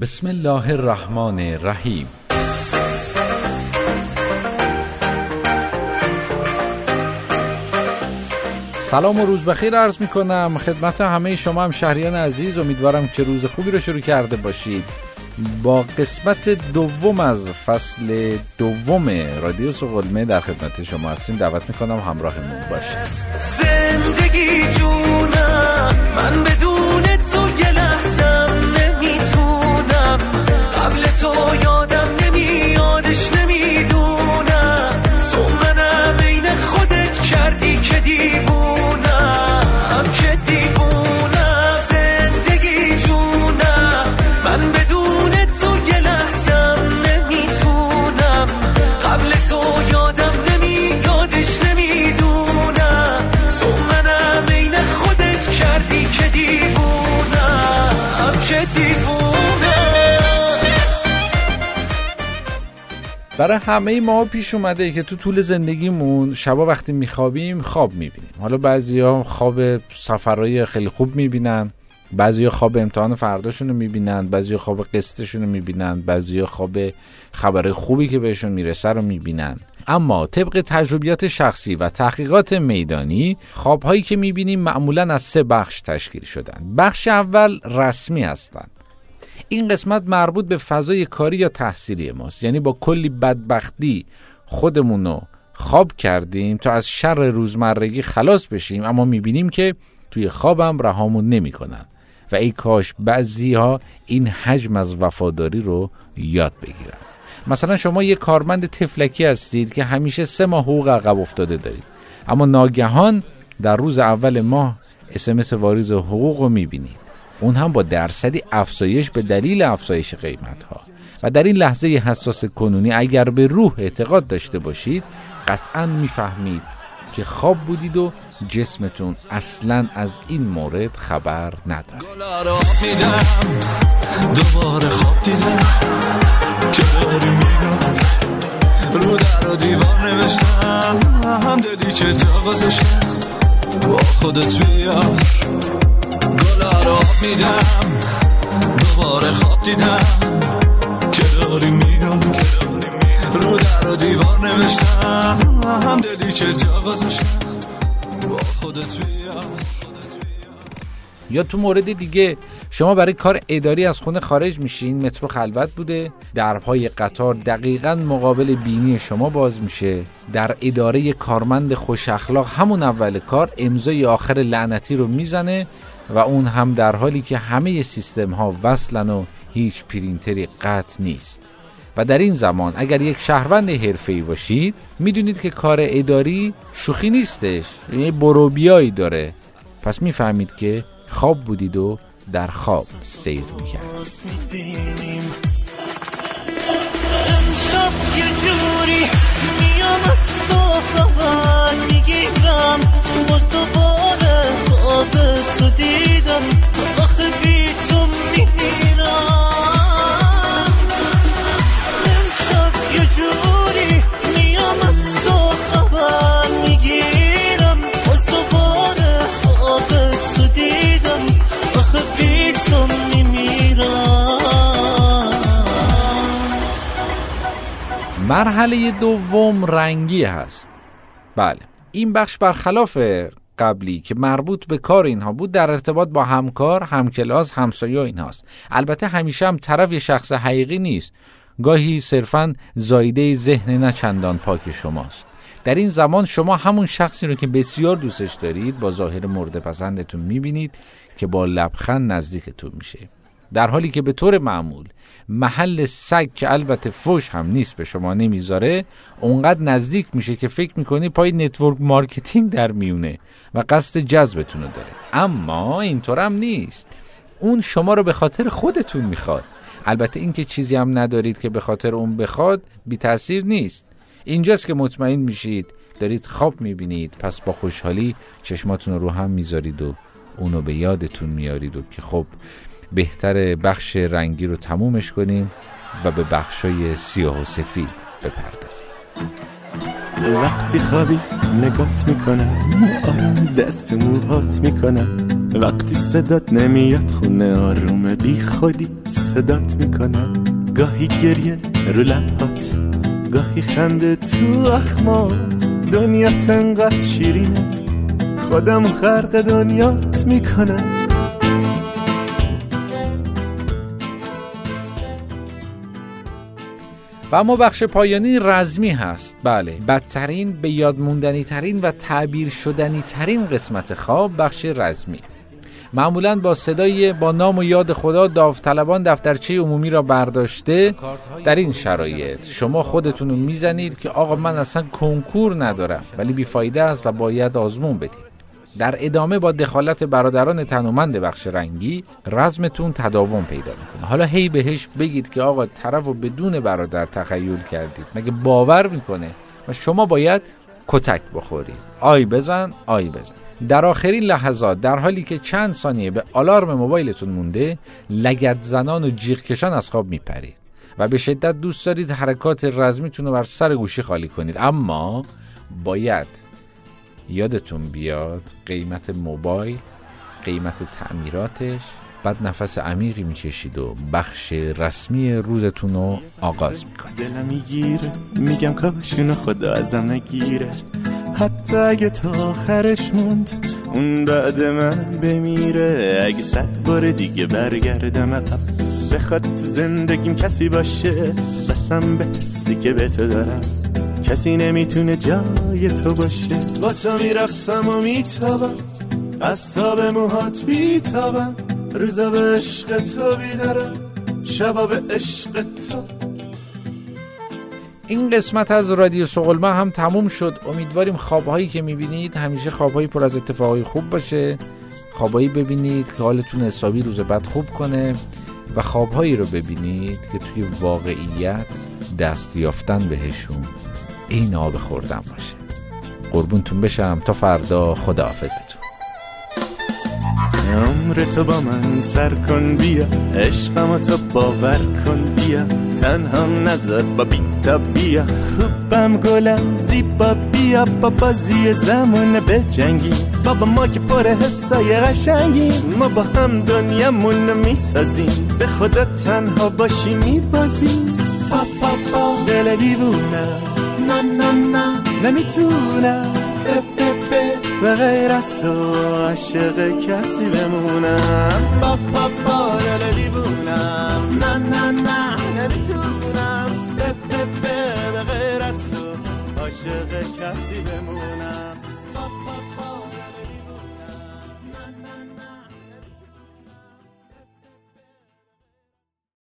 بسم الله الرحمن الرحیم سلام و روز بخیر عرض می کنم خدمت همه شما هم شهریان عزیز. امیدوارم که روز خوبی رو شروع کرده باشید. با قسمت دوم از فصل دوم رادیو سقلمه در خدمت شما هستیم. دعوت می‌کنم همراهمون باشید. زندگی جونم من بدون تو یه برای همه ما پیش اومده که تو طول زندگیمون شبا وقتی میخوابیم خواب می‌بینیم. حالا بعضیا خواب سفرهای خیلی خوب می‌بینن بعضیا خواب امتحان فرداشون رو می‌بینن بعضیا خواب قسطشون رو می‌بینن بعضیا خواب خبر خوبی که بهشون می‌رسه رو می‌بینن. اما طبق تجربیات شخصی و تحقیقات میدانی خوابهایی که می‌بینیم معمولا از سه بخش تشکیل شدن. بخش اول رسمی هستند این قسمت مربوط به فضای کاری یا تحصیلی ماست. یعنی با کلی بدبختی خودمون رو خواب کردیم تا از شر روزمرگی خلاص بشیم. اما می‌بینیم که توی خوابم رهامون نمی‌کنن. و ای کاش بعضی ها این حجم از وفاداری رو یاد بگیرن. مثلا شما یه کارمند تفلکی هستید که همیشه سه ماه حقوق عقب افتاده دارید. اما ناگهان در روز اول ماه اسمس واریز حقوق رو می‌بینید. اون هم با درصدی افزایش به دلیل افزایش قیمت ها و در این لحظه حساس کنونی اگر به روح اعتقاد داشته باشید قطعا می‌فهمید که خواب بودید و جسمتون اصلا از این مورد خبر نداره دوباره خواب دیدم که داری رو در و دیوار نوشتم خودت بیار. میدم. دوباره خواب دیدم. که داری میگم رو در و دیوار نوشتم. دلی که جا گذاشتم. با خودت بیار یا تو مورد دیگه شما برای کار اداری از خونه خارج میشین. مترو خلوت بوده. درهای قطار دقیقا مقابل بینی شما باز میشه. در اداره کارمند خوش اخلاق همون اول کار امضای آخر لعنتی رو می‌زنه. و اون هم در حالی که همه سیستم ها وصلن و هیچ پرینتری قطع نیست. و در این زمان اگر یک شهروند حرفه‌ای باشید می‌دونید که کار اداری شوخی نیستش یعنی بروبیایی داره. پس می‌فهمید که خواب بودید و در خواب سیر می‌کرد. مرحله دوم رنگی هست. بله این بخش برخلاف قبلی که مربوط به کار اینها بود در ارتباط با همکار، همکلاس، همسایه و اینهاست. البته همیشه هم طرف یه شخص حقیقی نیست. گاهی صرفا زایده ذهن نه چندان پاک شماست. در این زمان شما همون شخصی رو که بسیار دوستش دارید با ظاهر مورد پسندتون می‌بینید که با لبخند نزدیکتون میشه. در حالی که به طور معمول محل سگ که البته فوش هم نیست به شما نمی‌ذاره اونقدر نزدیک میشه که فکر می‌کنی پای network marketing در میونه و قصد جذبتون رو داره. اما اینطور هم نیست. اون شما رو به خاطر خودتون می‌خواد. البته اینکه چیزی هم ندارید که به خاطر اون بخواد بی تاثیر نیست. اینجاست که مطمئن میشید دارید خواب می‌بینید پس با خوشحالی چشماتون رو هم می‌ذارید و اونو به یادتون میارید و که خب بهتر بخش رنگی رو تمومش کنیم و به بخشای سیاه و سفید بپردازیم. وقتی خوابی نگات می‌کنم آروم دست موهات می‌کنم وقتی صدات نمیاد خونه آروم بی خودی صدات می‌کنم گاهی گریه رو لبهات گاهی خنده تو اخمات. دنیا تنقدر شیرینه خودم خرق دنیات می‌کنم و اما بخش پایانی رزمی هست. بله بدترین به یاد موندنی ترین و تعبیر شدنی ترین قسمت خواب بخش رزمی. معمولا با صدای با نام و یاد خدا داوطلبان دفترچه عمومی را برداشته در این شرایط. شما خودتون رو می‌زنید که آقا من اصلا کنکور ندارم ولی بیفایده است و باید آزمون بدید. در ادامه با دخالت برادران تنومند بخش رنگی رزمتون تداوم پیدا می‌کنه. حالا هی بهش بگید که آقا طرف رو بدون برادر تخیل کردید. مگه باور می‌کنه؟ و شما باید کتک بخورید. آی بزن آی بزن. در آخرین لحظات در حالی که چند ثانیه به آلارم موبایلتون مونده لگت زنان و جیغ کشان از خواب میپرید. و به شدت دوست دارید حرکات رزمیتون رو بر سر گوشی خالی کنید. اما باید یادتون بیاد قیمت موبایل قیمت تعمیراتش. بعد نفس عمیقی می‌کشید و بخش رسمی روزتون رو آغاز می‌کنید. دلم می‌گیره میگم کاشون خدا ازم نگیره. حتی اگه تا آخرش موند اون بعد من بمیره. اگه صد بار دیگه برگردم عقب بخواد زندگیم کسی باشه بسم به حسی که به تو دارم. کسی نمی‌تونه جای تو باشه. با تو میرقصم و میتابم. از تاب موهات بیتابم روزا به عشق تو بیدارم شبا به عشق تو. این قسمت از رادیو سقلمه هم تموم شد. امیدواریم خوابهایی که می‌بینید همیشه خوابهایی پر از اتفاقای خوب باشه. خوابهایی ببینید که حالتون حسابی روز بعد خوب کنه و خوابهایی رو ببینید که توی واقعیت دست یافتن بهشون این آب خوردن باشه. قربونتون بشم تا فردا. خداحافظتون. عمر تو با من سر کن بیا. عشقم تو باور کن بیا. تنها نظر با بیتا بیا. خوبم گلم زیبا بیا. با بازی زمان به جنگی. بابا ما که پر حسای قشنگی. ما با هم دنیامون می‌سازیم. به خدا تنها باشی میبازیم. با با با دل دیوونه. نه نه نه نمی‌تونم. به غیر از تو عاشق کسی بمونم. با پا با دل دیوونم. نه نه نه. نمی‌تونم. به غیر از تو عاشق کسی بمونم.